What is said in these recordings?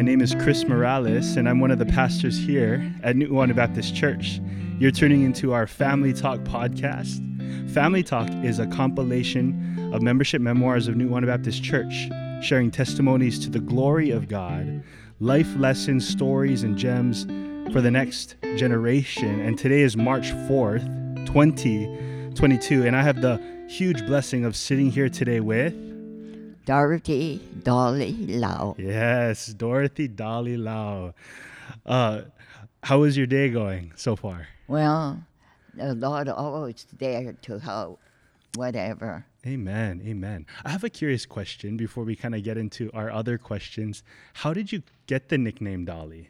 My name is Chris Morales, and I'm one of the pastors here at Nu'uanu Baptist Church. You're tuning into our Family Talk podcast. Family Talk is a compilation of membership memoirs of Nu'uanu Baptist Church, sharing testimonies to the glory of God, life lessons, stories, and gems for the next generation. And today is March 4th, 2022, and I have the huge blessing of sitting here today with Dorothy Dolly Lau. Yes, Dorothy Dolly Lau. Uh, how is your day going so far? Well, the Lord always there to help, whatever. Amen. Amen. I have a curious question before we kind of get into our other questions. How did you get the nickname Dolly?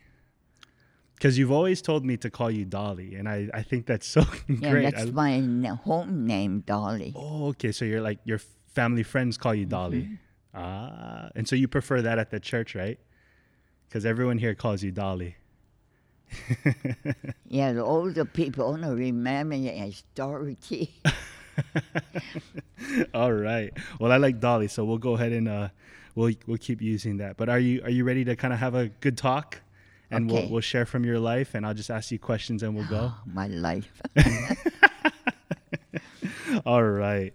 Because you've always told me to call you Dolly, and I, I think that's so Yeah, great. that's I- my home name, Dolly. oh, okay. So you're like your family friends call you Dolly. Mm-hmm. Ah, and so you prefer that at the church, right? Because everyone here calls you Dolly. Yeah, the older people only remember me as Dorothy. All right. Well, I like Dolly, so we'll go ahead and uh, we'll we'll keep using that. But are you are you ready to kind of have a good talk, and we'll we'll share from your life, and I'll just ask you questions, and we'll go. my life. All right.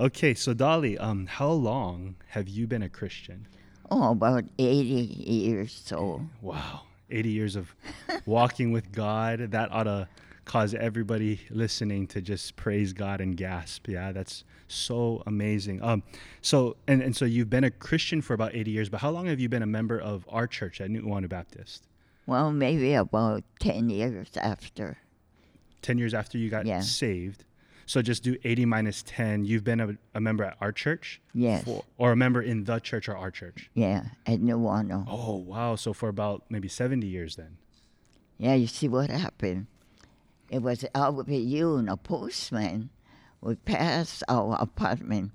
Okay. So Dolly, um, how long have you been a Christian? oh, about 80 years old. Wow, eighty years of walking with God. That ought to cause everybody listening to just praise God and gasp. Yeah, that's so amazing. Um, so and and so you've been a Christian for about eighty years, but how long have you been a member of our church at Nu'uanu Baptist? Well, maybe about 10 years after. 10 years after you got Yeah. saved. So just do 80 minus 10. You've been a, a member at our church? Yes. For, or a member in the church or our church? Yeah, at Nu'uanu. Oh, wow. So for about maybe 70 years then. Yeah, you see what happened? It was Albert and a postman, would pass our apartment.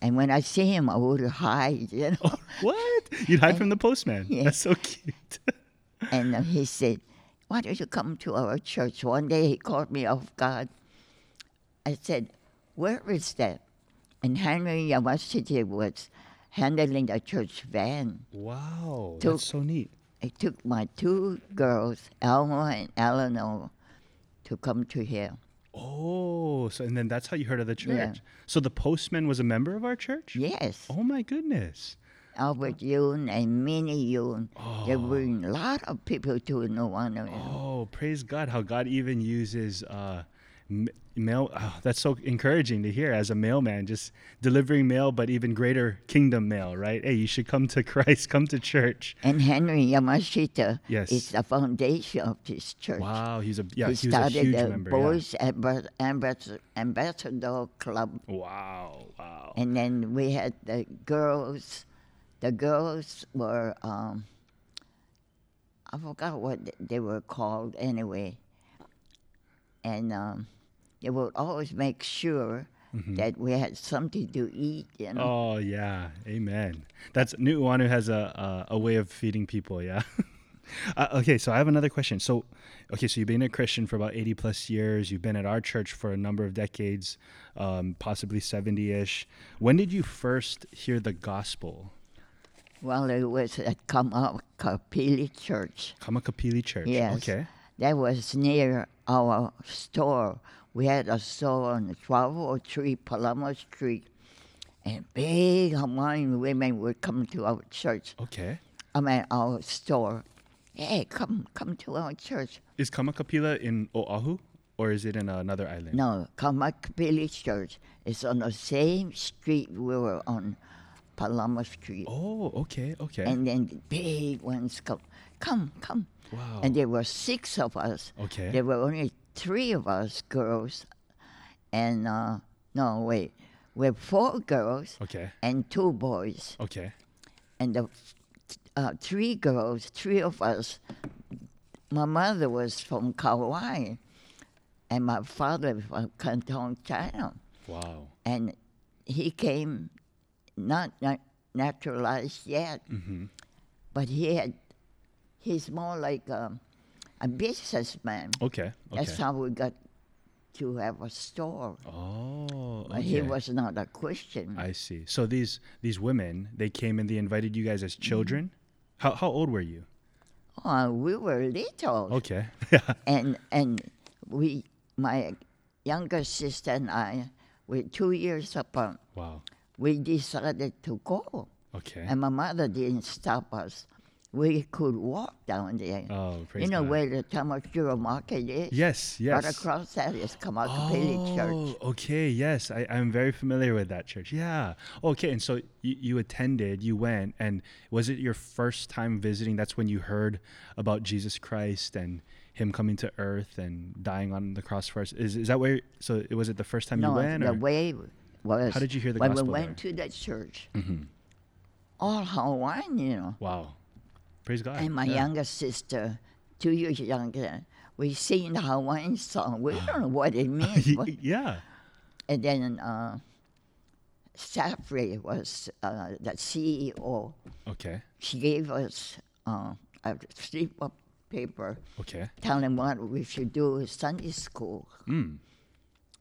And when I see him, I would hide, you know. What? You'd hide from the postman. Yeah. That's so cute. and he said, Why don't you come to our church? One day he caught me off guard. I said, Where is that? And Henry Yamashita was handling the church van. wow. Took- That's so neat. I took my two girls, Alma and Eleanor, to come to here. Oh, so and then that's how you heard of the church. Yeah. So the postman was a member of our church? Yes. Oh my goodness. Albert Yoon and Minnie Yoon. There were a lot of people to know one Nu'uanu. Oh, praise God! How God even uses uh, mail. Oh, that's so encouraging to hear as a mailman, just delivering mail, but even greater kingdom mail. Right? Hey, you should come to Christ, come to church. And Henry Yamashita Yes. is the foundation of this church. Wow, he's a yeah, he he, was a huge the member. yeah. Boys Ambas- Ambas- Ambassador Club. Wow, wow. And then we had the girls. The girls were, um, I forgot what they were called anyway. And um, they would always make sure that we had something to eat, you know. Oh yeah, amen. That's Nu'uanu has a, a a way of feeding people. Yeah. uh, okay, so I have another question. So, okay, so you've been a Christian for about eighty plus years. You've been at our church for a number of decades, um, possibly seventy ish. When did you first hear the gospel? Well, it was at Kaumakapili Church. Kaumakapili Church. Yes. Okay. That was near our store. We had a store on 1203 Palama Street, and big Hawaiian women would come to our church. Okay. I mean, our store. Hey, come, come to our church. Is Kaumakapili in Oahu, or is it in another island? No, Kaumakapili Church is on the same street we were on, Palama Street. Oh, okay, okay. And then the big ones come, come, come. wow. And there were six of us. okay. There were only three of us girls, and uh, no, wait, we're four girls okay. and two boys, Okay. and the uh, three girls, three of us. My mother was from Kauai, and my father from Canton, China, Wow. and he came not, not naturalized yet, Mm-hmm. but he had. He's more like um, a businessman. Okay. Okay. That's how we got to have a store. Oh, But he was not a Christian. I see. So these these women, they came and they invited you guys as mm-hmm. children. How how old were you? Oh, we were little. Okay. And and we my younger sister and I were two years apart. Wow. We decided to go, Okay. and my mother didn't stop us. We could walk down there. oh, praise you know God. where the Tamashiro Market is? Yes, yes. Right across that is Kaumakapili Church. Oh, okay. Yes, I, I'm very familiar with that church. Yeah. Okay. And so you, you attended, you went, and was it your first time visiting? That's when you heard about Jesus Christ and him coming to earth and dying on the cross for us. Is, is that where, so was it the first time you went? No, the or? way was How did you hear the when gospel When we went there? to that church, Mhm. all Hawaiian, you know. Wow. Praise God. And my Yeah. younger sister, two years younger, we sing the Hawaiian song. We don't know what it means. but, yeah. and then uh, Safri was uh, the CEO. Okay. She gave us uh, a slip of paper Okay. telling what we should do in Sunday school. Mm.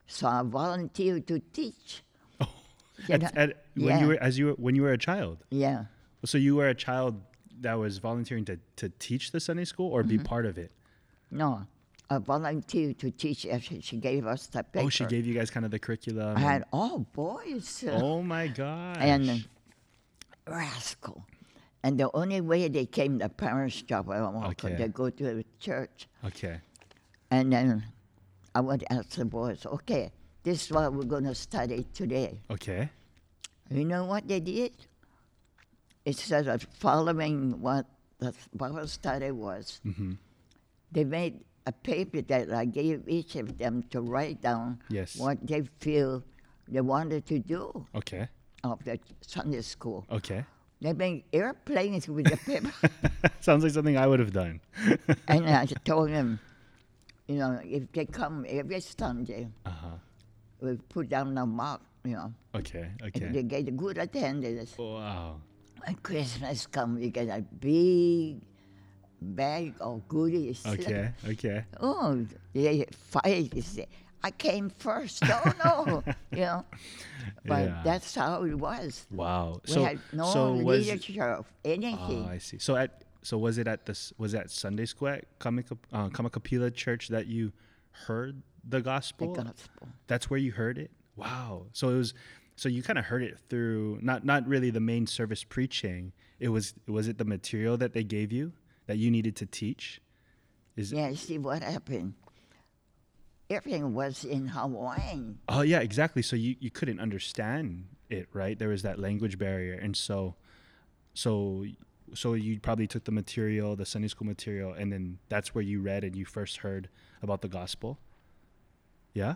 So I volunteered to teach. Oh. At, at, when yeah. you were as you were when you were a child. Yeah. So you were a child that was volunteering to, to teach the Sunday school or Mm-hmm. be part of it? No, I volunteered to teach. She, she gave us the paper. Oh, she gave you guys kind of the curriculum. I had all boys. uh, oh my gosh. and rascal. And the only way they came, the parents them off 'cause Okay. they go to the church. okay. And then I would ask the boys, okay, this is what we're going to study today. Okay. You know what they did? Instead of following what the Bible study was, hmm they made a paper that I gave each of them to write down Yes. what they feel they wanted to do Okay. of the Sunday school. Okay. They made airplanes with the paper. Sounds like something I would have done. and I told them, you know, if they come every Sunday, uh huh. we put down a mark, you know. Okay. Okay. they get good attendance, Wow. When Christmas comes, we get a big bag of goodies. Okay. Okay. Oh, they fight. Say, I came first. Oh, no. you know. But Yeah. that's how it was. Wow. We so had no so was leadership of anything. Oh, I see. So at so was it at this was that Sunday school at Kamika, uh, Kaumakapili Church that you heard the the gospel? gospel. That's where you heard it. Wow. So it was. So you kind of heard it through not not really the main service preaching. It was was it the material that they gave you that you needed to teach? Is Yeah, see what happened. Everything was in Hawaiian. Oh yeah, exactly. So you, you couldn't understand it, right? There was that language barrier, and so, so, so you probably took the material, the Sunday school material, and then that's where you read and you first heard about the gospel. Yeah.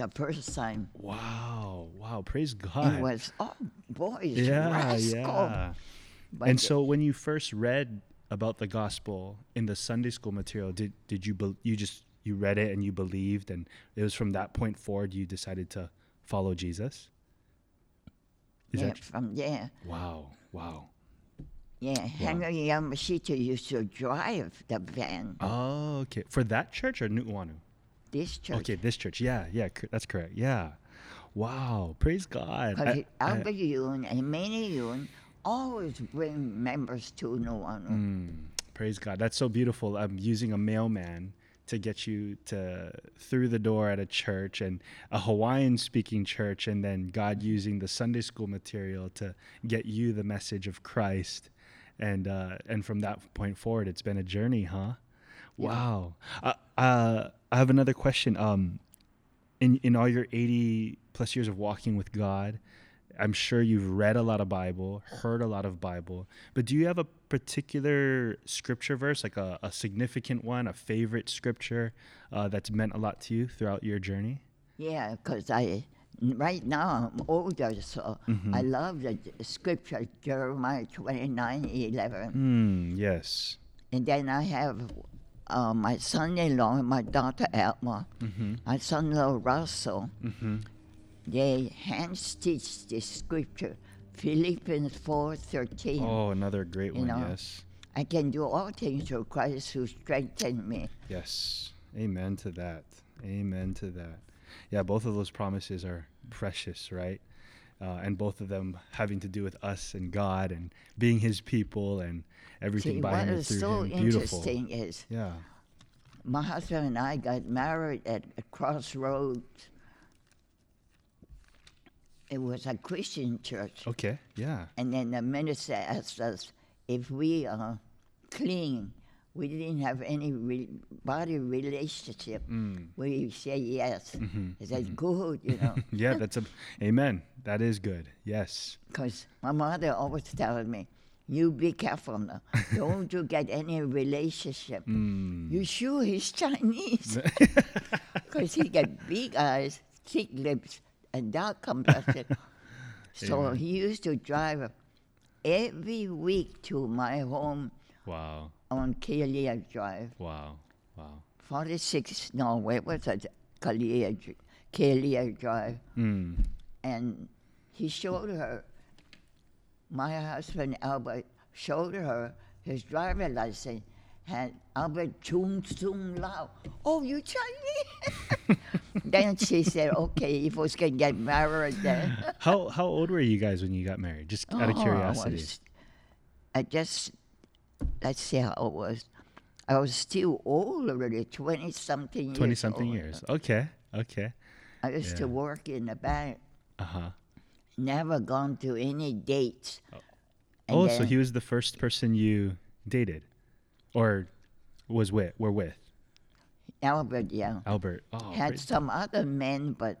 At the first time, Wow. Wow. Praise God. it was oh boys, yeah. rascal. Yeah. But and so when you first read about the gospel in the Sunday school material, did did you bel you just you read it and you believed, and it was from that point forward you decided to follow Jesus? Is yeah, from there, Wow. Wow. yeah, Henry Yamashita used to drive the van. Oh, okay. For that church or Nu'uanu? This church. Okay, this church. Yeah, yeah, that's correct. Yeah. Wow. Praise God. Because Albert Yun and Manny Yun always bring members to Nu'uanu. Mm, praise God. That's so beautiful. I'm using a mailman to get you to through the door at a church and a Hawaiian speaking church and then God using the Sunday school material to get you the message of Christ. And uh, and from that point forward it's been a journey, huh? Yeah. Wow. Uh, uh, I have another question. Um in in all your 80 plus years of walking with God, I'm sure you've read a lot of Bible, heard a lot of Bible, but do you have a particular scripture verse, like a, a significant one, a favorite scripture uh, that's meant a lot to you throughout your journey? Yeah, because I right now I'm older, so Mm-hmm. I love the scripture Jeremiah twenty nine eleven, Mm, yes. and then I have uh, my son-in-law and my daughter Alma, Mm-hmm. my son-in-law Russell. Mm-hmm. They hand stitch this scripture, Philippians four thirteen. Oh, another great one. know. Yes. I can do all things through Christ who strengthened me. Yes. Amen to that. Amen to that. Yeah, both of those promises are precious, right? uh, and both of them having to do with us and God and being His people and everything See, by what Him is through so Him. Beautiful. interesting is Yeah. my husband and I got married at a crossroads. It was a Christian church. Okay. Yeah. And then the minister asked us if we are clean. We didn't have any re- body relationship. Mm. We say yes. Mhm, He said, good, you know. Yeah. That's a. Amen. That is good. Yes. Because my mother always tells me, you be careful now. Don't you get any relationship. Mm. You sure he's Chinese? Because he got big eyes, thick lips, and dark complexion. so Amen. he used to drive every week to my home Wow. on Kalia Drive. Wow. Wow. 46, no, where was it? Kalia, Kalia Drive. Mm. And he showed her, my husband Albert showed her his driver license. And Albert chung chung Lau. Oh, you Chinese? then she said, okay, if we can get married then. How how old were you guys when you got married? Just out of Oh, I curiosity. was- I just, let's see how it was. I was still old already, 20 something years. Twenty something old. years. Okay. Okay. I used to work in the bank, Uh huh. Never gone to any dates. And Oh, so he was the first person you dated, or was with? Were with Albert, yeah. Albert? Oh, had praise- some other men, but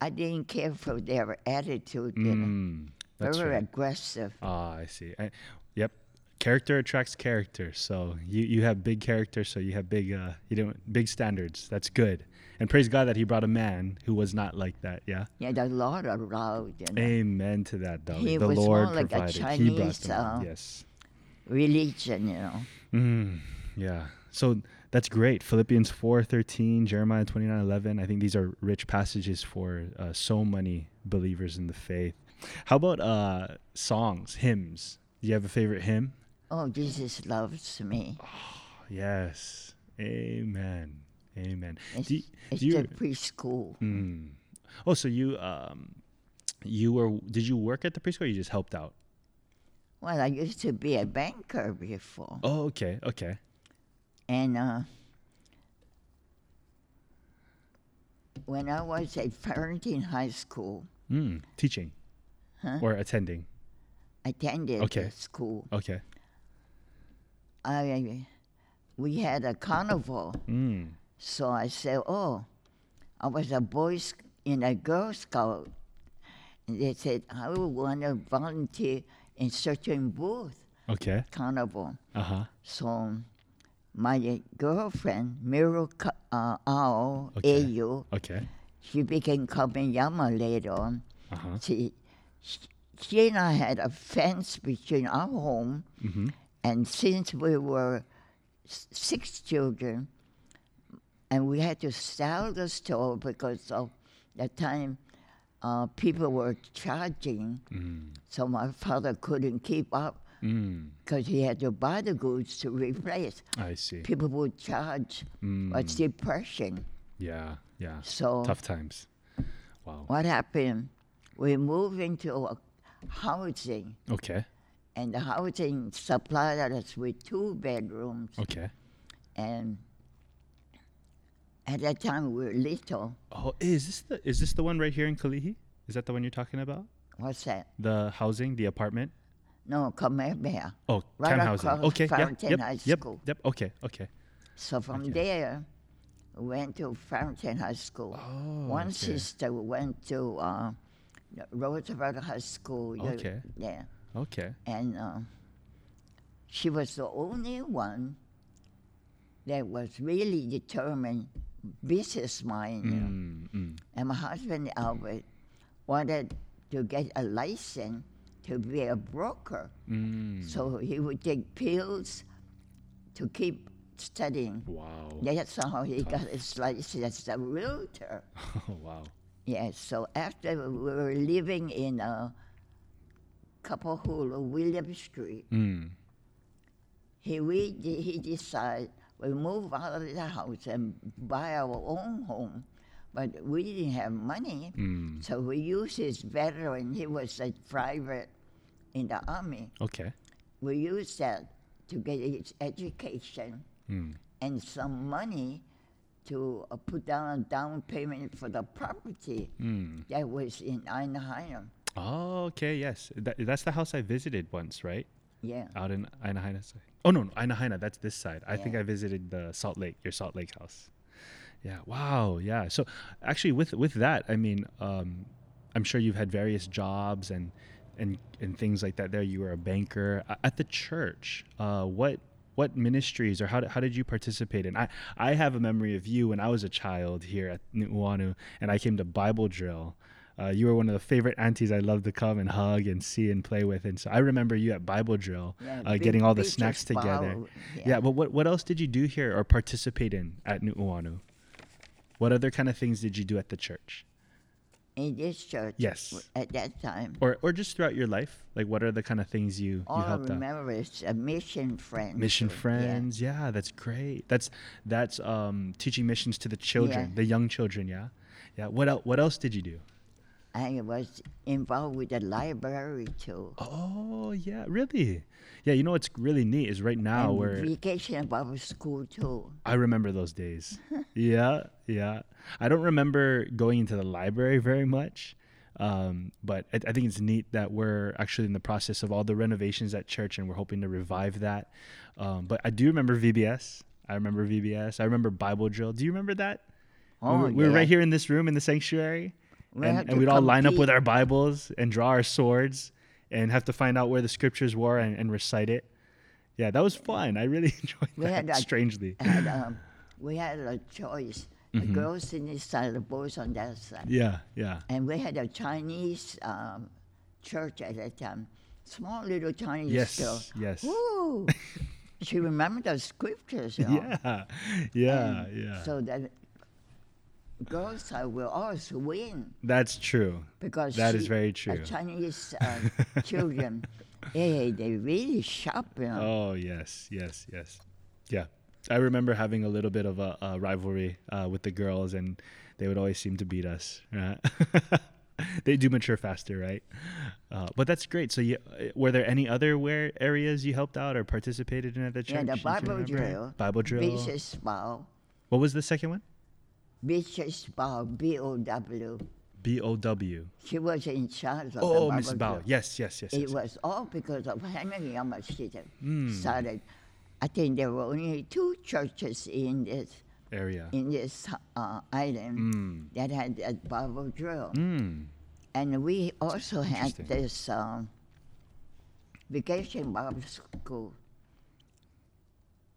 I didn't care for their attitude. Know, Mm, that's very right. aggressive. Ah, I see. I, yep. Character attracts character. So you, you have big character, so you have big uh you don't big standards. That's good. And praise God that He brought a man who was not like that. Yeah. Yeah, the Lord allowed, you know, Amen to that, Dolly. He the was Lord more like a provided. brought Chinese, uh, yes. religion, you know. Mm, yeah. So that's great. Philippians 4:13, Jeremiah 29:11. I think these are rich passages for uh, so many believers in the faith. How about uh, songs, hymns? Do you have a favorite hymn? Oh, Jesus loves me. Yes. Amen. Amen. It's, Do you- it's do you- preschool. Mm. Oh, so you um, you were? Did you work at the preschool? or You just helped out. Well, I used to be a banker before. Oh, okay, okay. And uh, when I was at Farrington High School, Mm. Teaching Huh? or attending. attended Okay. school, Okay. I we had a carnival. Mm. So I said, "Oh, I was a boy in a Girl Scout." And they said, "I would want to volunteer in certain booth Okay. carnival." Uh huh. So my girlfriend, Miro Ka- uh, Ao Okay. Ayu, Okay. she became Kamenyama later on. Uh huh. She, she and I had a fence between our home, Mm-hmm. and since we were six children, and we had to sell the store because of the time uh, people were charging, Mm. so my father couldn't keep up Mm. because he had to buy the goods to replace. I see. People would charge. Mm. It's depression. Yeah. Yeah. So Tough times. Wow. what happened? We moved into a housing, Okay. and the housing supplied us with two bedrooms. Okay. And at that time, we were little. Oh, is this the is this the one right here in Kalihi? Is that the one you're talking about? What's that? The housing, the apartment? No, Kamehameha. Oh, Right town housing. across Okay. Yeah. Yep. High Yep. School. Yep. Okay. Okay. So from Okay. there, we went to Farrington High School. Oh. One okay. sister went to uh, Roosevelt High School. Okay. Yeah. Okay. And uh, she was the only one that was really determined business mind. Mm, mm. And my husband Albert wanted to get a license to be a broker. Mm. So he would take pills to keep studying. Wow. That's how he got his license as a realtor. Oh, wow. Yes, so after we were living in uh, Kapahulu, William Street, Mm. he, we, he decided we move out of the house and buy our own home but we didn't have money, Mm. so we used his veteran. He was a private in the army. Okay. We used that to get his education Mm. and some money to uh, put down a down payment for the property Mm. that was in Ainahaina. Oh, okay. Yes, that, that's the house I visited once, right? Yeah. Out in side. Oh no, no, Ainahaina. That's this side. I think I visited the Salt Lake, your Salt Lake house. Yeah. Wow. Yeah. So actually, with with that, I mean, um, I'm sure you've had various jobs and and and things like that. There, you were a banker at the church. Uh, what what ministries or how did, how did you participate in? I I have a memory of you when I was a child here at Nu'uanu, and I came to Bible drill. Uh, you were one of the favorite aunties I loved to come and hug and see and play with, and so I remember you at Bible drill, Yeah, uh, big getting all the snacks together. bowl, Yeah. but what what else did you do here or participate in at Nu'uanu? What other kind of things did you do at the church, in this church. Yes. At that time. or or just throughout your life? Like, what are the kind of things you All you I helped out? remember is a mission friend. Mission friends, yeah. that's great. That's that's um, teaching missions to the children, Yeah. the young children, yeah, yeah. What else? What else did you do? I was involved with the library too. Oh yeah, really? Yeah, you know what's really neat is right now and we're vacation Bible school too. I remember those days. yeah, yeah. I don't remember going into the library very much, um, but I, I think it's neat that we're actually in the process of all the renovations at church, and we're hoping to revive that. Um, but I do remember VBS. I remember VBS. I remember Bible drill. Do you remember that? we Oh, were, we were yeah. right here in this room in the sanctuary, We and, and we'd all line up with our Bibles and draw our swords and have to find out where the scriptures were and, and recite it. Yeah, that was fun. I really enjoyed We that. had that- strangely. had, um, we had a choice. The Mm-hmm. girls in this side, the boys on that side. Yeah, yeah. And we had a Chinese um, church at that time. Small little Chinese Yes, girl. yes. Woo! she remembered the scriptures. You know? Yeah, yeah, And yeah. So that girls side will always win That's true. because That is she- very uh, true. Chinese uh, children, hey, they really sharp. You know? Oh yes, yes, yes. Yeah, I remember having a little bit of a, a rivalry uh, with the girls, and they would always seem to beat us. Right? they do mature faster, right? Uh, but that's great. So, you, uh, were there any other where areas you helped out or participated in at the church? yeah, the Bible drill. Bible drill. Beaches Bow. What was the second one? Beaches Bow, B O W. B O W. She was in charge of Oh, the Mrs. Bible Bao. drill. Yes, yes, yes. It yes. was all because of Henry Yamashita Mm. started. I think there were only two churches in this area. in this uh, island Mm. that had a Bible drill, Mm. and we also had Interesting. this um, vacation Bible school.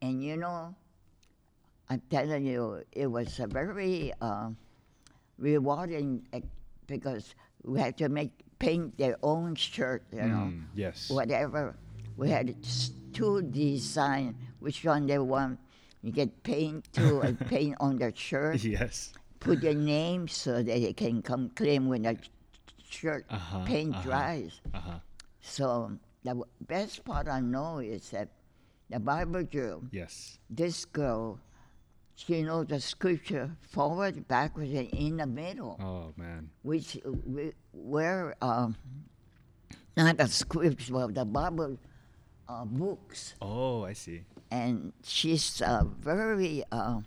And you know, I'm telling you, it was a very uh, rewarding uh, because we had to make paint their own shirt, you know Mm. Yes. whatever. We had two design, which one they want. You get paint to and paint on their shirt, Yes. put their name so that they can come claim when the shirt Uh-huh, paint uh-huh. dries. Uh huh. So the w- best part I know is that the Bible girl, Yes. this girl, she knows the scripture forward, backwards, and in the middle, Oh man. which uh, we, were um, not the scripture, but the Bible uh, books. Oh, I see. and she's uh, very uh,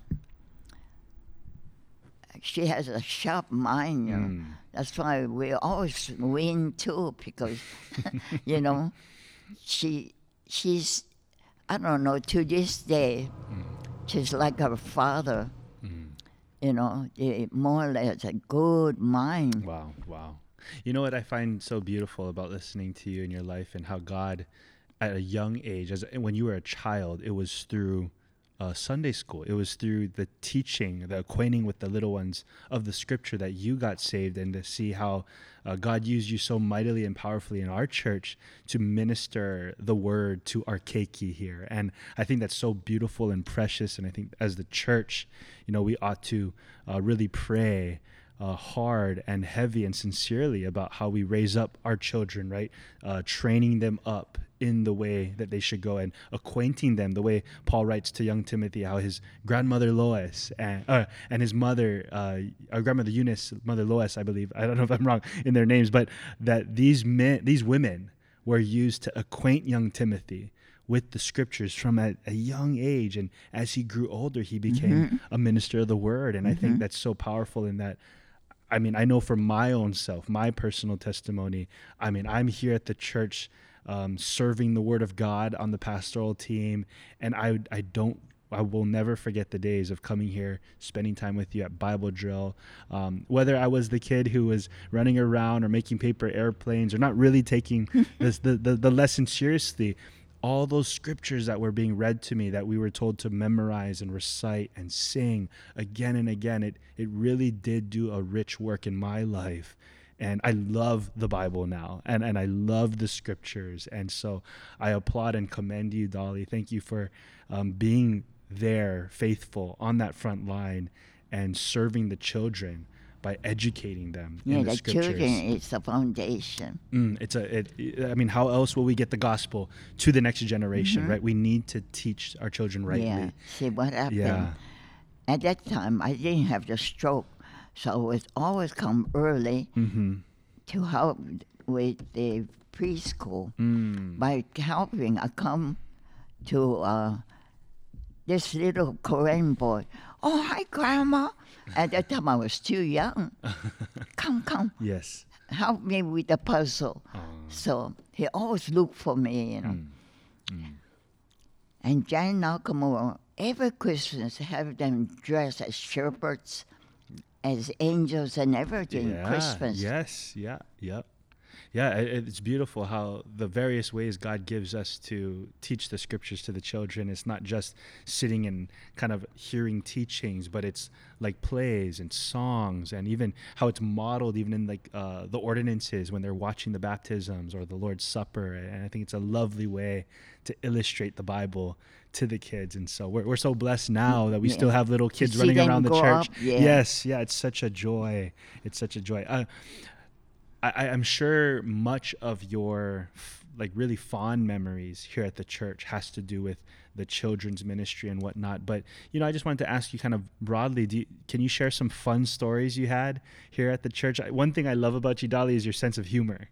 she has a sharp mind you know Mm. that's why we always win too because you know she she's i don't know to this day she's like her father Mm. you know more or less a good mind Wow, wow. You know what I find so beautiful about listening to you in your life and how God, at a young age, as when you were a child, it was through uh, Sunday school. It was through the teaching, the acquainting with the little ones of the Scripture that you got saved, and to see how uh, God used you so mightily and powerfully in our church to minister the Word to our keiki here. And I think that's so beautiful and precious. And I think as the church, you know, we ought to uh, really pray uh, hard and heavy and sincerely about how we raise up our children, right? Uh, training them up in the way that they should go and acquainting them the way Paul writes to young Timothy how his grandmother Lois and uh, and his mother, uh, our grandmother Eunice, mother Lois, I believe. I don't know if I'm wrong in their names, but that these men, these women, were used to acquaint young Timothy with the scriptures from a, a, young age. And as he grew older, he became mm-hmm. a minister of the word. And mm-hmm. I think mm-hmm. that's so powerful in that. I mean, I know for my own self, my personal testimony, I mean, I'm here at the church um, serving the word of God on the pastoral team. And I, I don't I will never forget the days of coming here, spending time with you at Bible drill. Um, whether I was the kid who was running around or making paper airplanes or not really taking this, the, the, the lesson seriously, all those scriptures that were being read to me that we were told to memorize and recite and sing again and again, it, it really did do a rich work in my life. And I love the Bible now, and and I love the scriptures, and so I applaud and commend you, Dolly. Thank you for um, being there, faithful on that front line, and serving the children by educating them. Yeah, in the, the children is the foundation. Mm, it's a. It, I mean, how else will we get the gospel to the next generation? Mm-hmm. Right? We need to teach our children rightly. Yeah. See what happened. Yeah. At that time, I didn't have the stroke so I would always come early mm-hmm. to help with the preschool. Mm. By helping, I come to uh, this little Korean boy. Oh, hi, Grandma. At that time, I was too young. come, come. Yes. Help me with the puzzle. Oh. So he always looked for me, you know. Mm. Mm. And Jan Nakamura, every Christmas, have them dressed as shepherds as angels and everything. Yeah, Christmas. Yes. Yeah. Yep. Yeah, it, it's beautiful how the various ways God gives us to teach the scriptures to the children. It's not just sitting and kind of hearing teachings, but it's like plays and songs, and even how it's modeled, even in like uh, the ordinances when they're watching the baptisms or the Lord's Supper. And I think it's a lovely way to illustrate the Bible to the kids. And so we're, we're so blessed now that we yeah. still have little kids running around the church. Yeah. Yes, yeah, it's such a joy. It's such a joy. Uh, I, I'm sure much of your like really fond memories here at the church has to do with the children's ministry and whatnot. But you know, I just wanted to ask you kind of broadly: you, can you share some fun stories you had here at the church? One thing I love about you, Dolly, is your sense of humor.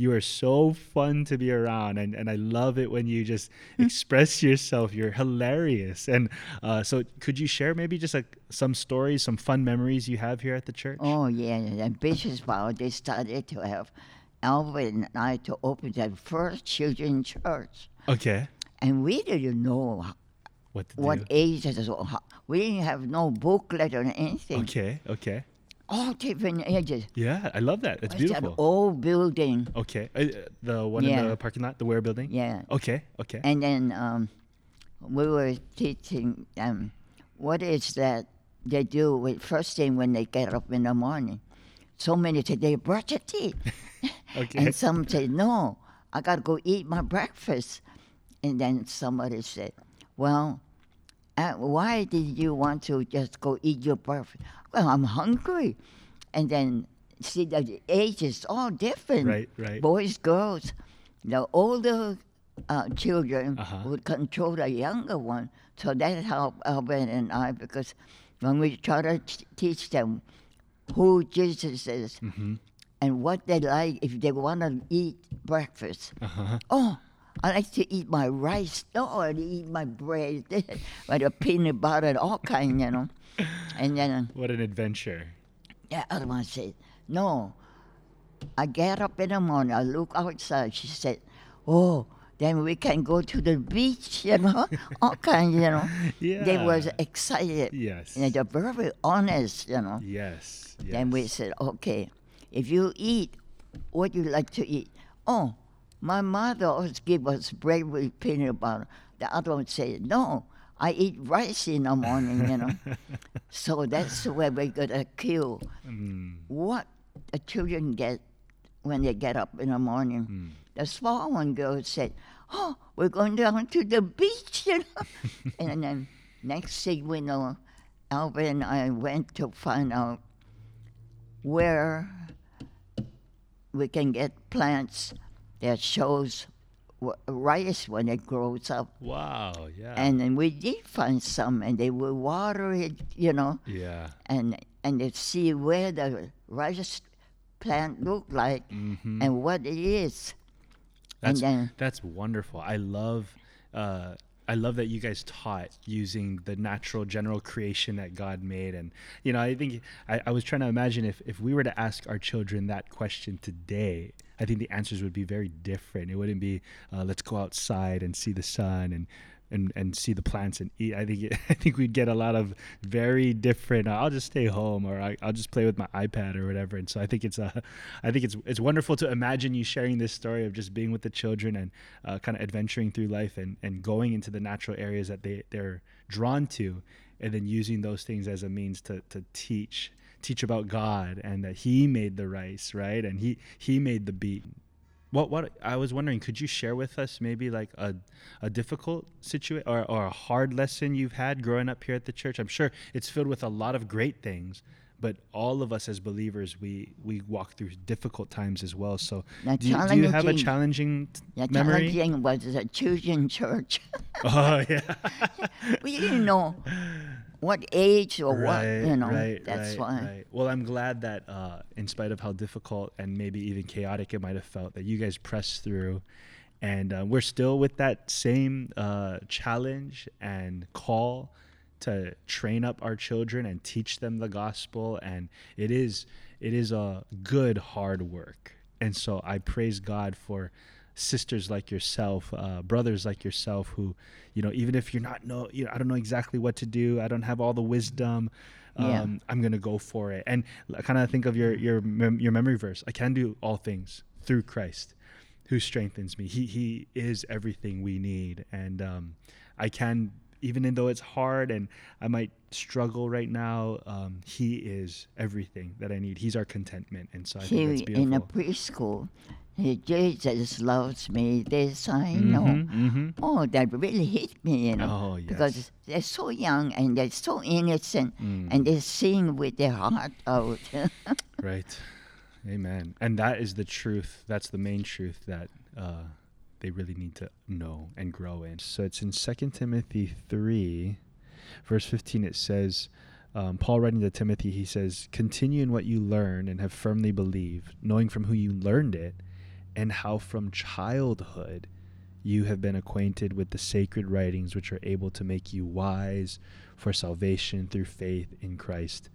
You are so fun to be around, and, and I love it when you just hmm. express yourself. You're hilarious. And uh, so, could you share maybe just like some stories, some fun memories you have here at the church? Oh, yeah. And Bishop's Bowl, they started to have Alvin and I to open the first children's church. Okay. And we didn't know what, what age it was. We didn't have no booklet or anything. Okay, okay all different ages. Yeah, I love that. It's beautiful. That old building. Okay, uh, the one yeah. in the parking lot, the Ware building. Yeah. Okay. Okay. And then um, we were teaching them what is that they do with first thing when they get up in the morning. So many say they brush their teeth. okay. And some say no, I gotta go eat my breakfast. And then somebody said, well. Uh, why did you want to just go eat your breakfast? well, I'm hungry. And then see the age is all different. Right, right. Boys, girls. The older uh, children uh-huh. would control the younger one. So that helped Albert and I because when we try to t- teach them who Jesus is mm-hmm. and what they like if they want to eat breakfast. Uh-huh. Oh, I like to eat my rice. No, I eat my bread, with a peanut butter, and all kind, you know. And then uh, what an adventure! Yeah, other one said, "No." I get up in the morning. I look outside. She said, "Oh." Then we can go to the beach, you know, all kind, you know. Yeah. They was excited. Yes. And they're very honest, you know. Yes. yes. Then we said, okay, if you eat, what you like to eat? Oh, my mother always give us bread with peanut butter. The other one said, no, I eat rice in the morning, you know. so that's where we're going to kill mm. what the children get when they get up in the morning. Mm. The small one girl said, oh, we're going down to the beach, you know. and then next thing we know, Albert and I went to find out where we can get plants that shows rice when it grows up. Wow. Yeah. And then we did find some, and they will water it, you know, yeah. and and they see where the rice plant look like Mm-hmm. and what it is. That's and then that's wonderful. I love uh, I love that you guys taught using the natural general creation that God made, and you know I think I, I was trying to imagine if if we were to ask our children that question today, I think the answers would be very different. It wouldn't be uh, let's go outside and see the sun and. And, and see the plants and eat. I think I think we'd get a lot of very different. I'll just stay home, or I, I'll just play with my iPad or whatever. And so I think it's uh, I think it's it's wonderful to imagine you sharing this story of just being with the children and uh, kind of adventuring through life and, and going into the natural areas that they they're drawn to, and then using those things as a means to to teach teach about God and that He made the rice, right? And He He made the beat. What what I was wondering, could you share with us maybe like a a difficult situation or, or a hard lesson you've had growing up here at the church? I'm sure it's filled with a lot of great things, but all of us as believers, we we walk through difficult times as well. So do you, do you have a challenging- challenging t- the memory? challenging was the children church. Oh yeah, we didn't know what age or what, you know. right, that's right, why. right. Well, I'm glad that uh, in spite of how difficult and maybe even chaotic it might have felt, that you guys pressed through, and uh, we're still with that same uh, challenge and call to train up our children and teach them the gospel, and it is it is a good hard work, and so I praise God for sisters like yourself, uh, brothers like yourself, who, you know, even if you're not know, you know, I don't know exactly what to do, I don't have all the wisdom, um, Yeah. I'm gonna go for it. And kind of think of your your mem- your memory verse: I can do all things through Christ, who strengthens me. He he is everything we need, and um, I can. Even though it's hard and I might struggle right now, um, He is everything that I need. He's our contentment, and so I think that's beautiful. in a preschool, Jesus loves me. This I know. Mhm. Oh, that really hit me, you know. Oh, yes. Because they're so young and they're so innocent Mm. and they sing with their heart out. Right. Amen. And that is the truth. That's the main truth that uh, they really need to know and grow in. So it's in 2 Timothy 3, verse 15, it says, um, Paul writing to Timothy, he says, Continue in what you learn and have firmly believed, knowing from who you learned it, and how from childhood you have been acquainted with the sacred writings which are able to make you wise for salvation through faith in Christ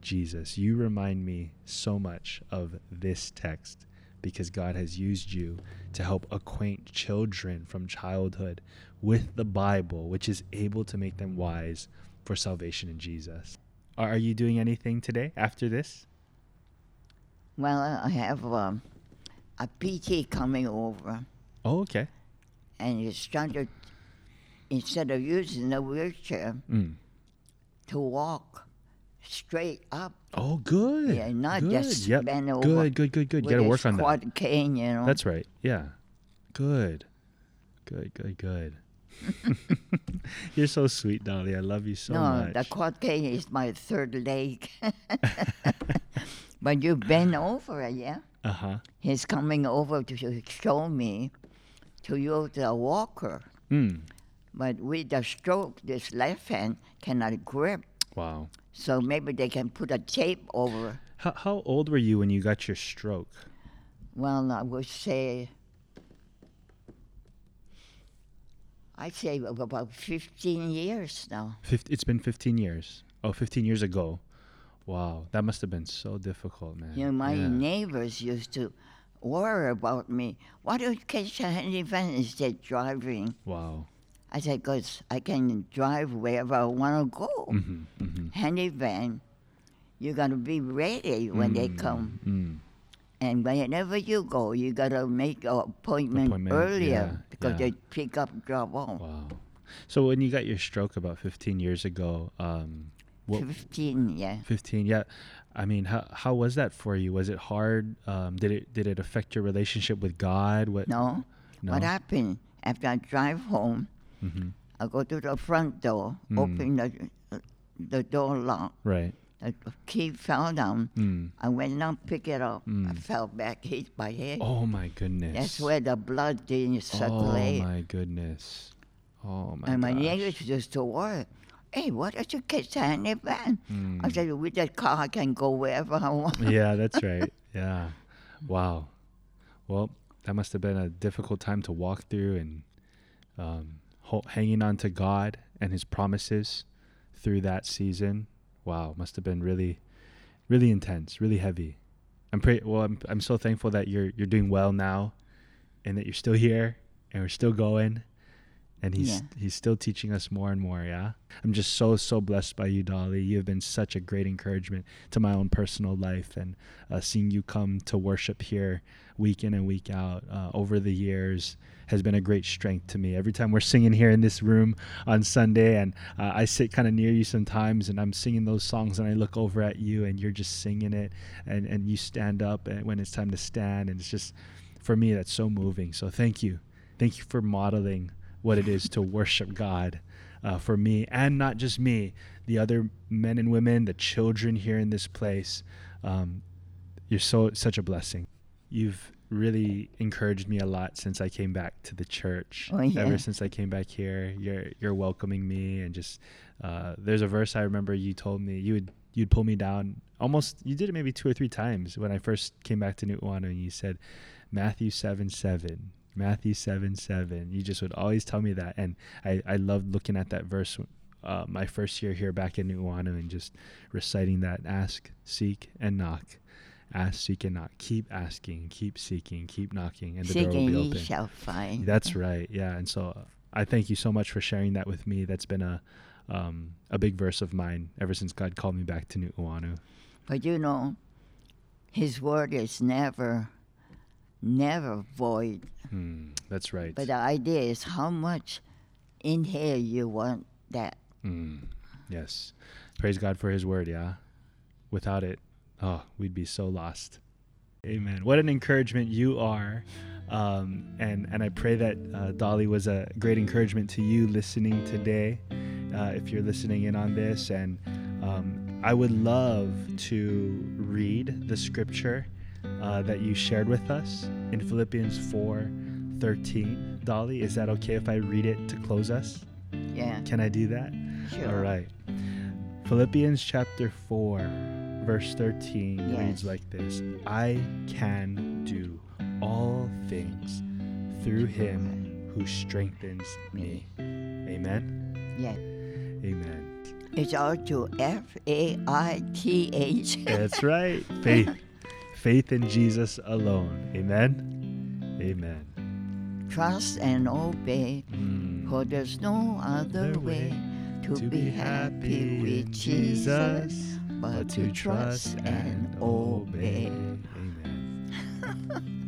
Jesus. You remind me so much of this text because God has used you to help acquaint children from childhood with the Bible, which is able to make them wise for salvation in Jesus. Are you doing anything today after this? well, I have um, a PT coming over Oh, okay. and he's started, instead of using the wheelchair, Mm. to walk straight up. Oh, good. Yeah, not good. just yep. bend over Good, good, good, good. You got to work on that. quad cane, you know. That's right. Yeah. Good. Good, good, good. You're so sweet, Dolly. I love you so no, much. No, the quad cane is my third leg. but you bend over, yeah? Uh huh. He's coming over to show me to use the walker. Mm. But with the stroke, this left hand cannot grip. Wow. So maybe they can put a tape over. How, how old were you when you got your stroke? Well, I would say, I'd say about 15 years now. Fif- it's been 15 years. Oh, 15 years ago. Wow. That must have been so difficult, man. You know, my Yeah. neighbors used to worry about me. Why don't you catch a handy van instead of driving? Wow. I said, because I can drive wherever I want to go. hmm hmm Handy van, you got to be ready when they come. Mm. And whenever you go, you got to make an appointment, Appointment, earlier yeah, because yeah. they pick up, drop off. Wow. So when you got your stroke about 15 years ago, um, what, 15, yeah. 15 yeah i mean how, how was that for you was it hard um, did it did it affect your relationship with god what No. no What happened? After I drive home, hmm I go to the front door, Mm. open the, the door lock. right the key fell down. Mm. I went down, pick it up. I Mm. fell back, hit my head. Oh my goodness. That's where the blood didn't circulate. Oh my goodness. Oh my and my gosh. neighbors just to worry. Hey, what is your kid saying in van? I Mm. said, with that car, I can go wherever I want. yeah, that's right. Yeah. Wow. Well, that must have been a difficult time to walk through and um, ho- hanging on to God and His promises through that season. Wow, must have been really, really intense, really heavy. I'm pretty well. I'm I'm so thankful that you're you're doing well now, and that you're still here and we're still going, and He's Yeah. He's still teaching us more and more. Yeah, I'm just so so blessed by you, Dolly. You have been such a great encouragement to my own personal life, and uh, seeing you come to worship here week in and week out uh, over the years has been a great strength to me. Every time we're singing here in this room on Sunday, and uh, I sit kind of near you sometimes, and I'm singing those songs, and I look over at you, and you're just singing it, and and you stand up and when it's time to stand, and it's just for me that's so moving. So thank you, thank you for modeling what it is to worship God. Uh, for me, and not just me, the other men and women, the children here in this place, um, you're so such a blessing. You've really encouraged me a lot since I came back to the church. Oh, yeah. Ever since I came back here, you're you're welcoming me and just uh, there's a verse I remember you told me you would you'd pull me down almost you did it maybe two or three times when I first came back to New Nu'uanu and you said Matthew seven seven. Matthew seven seven. You just would always tell me that, and I I loved looking at that verse uh, my first year here back in Nu'uanu and just reciting that ask, seek, and knock. Ask, seek, and knock. Keep asking, keep seeking, keep knocking, and the door will be ye open. shall find. That's right. Yeah. And so uh, I thank you so much for sharing that with me. That's been a um, a big verse of mine ever since God called me back to Nu'uanu. But you know, His word is never, never void. Hmm, that's right. But the idea is how much in here you want that. Hmm, yes. Praise God for His word. Yeah. Without it, oh, we'd be so lost. Amen. What an encouragement you are. Um, and, and I pray that uh, Dolly was a great encouragement to you listening today, uh, if you're listening in on this. And um, I would love to read the scripture uh, that you shared with us in Philippians 4 13. Dolly, is that okay if I read it to close us? Yeah, Can I do that? sure. All right. Philippians chapter 4, verse 13 reads like this I can do all things through him who strengthens me. Amen. Yeah, Amen. it's all to F A I T H. That's right. Faith. faith in Jesus alone. Amen. Amen. Trust and obey, mm. for there's no other way to, to be happy with Jesus but to trust and obey. Amen.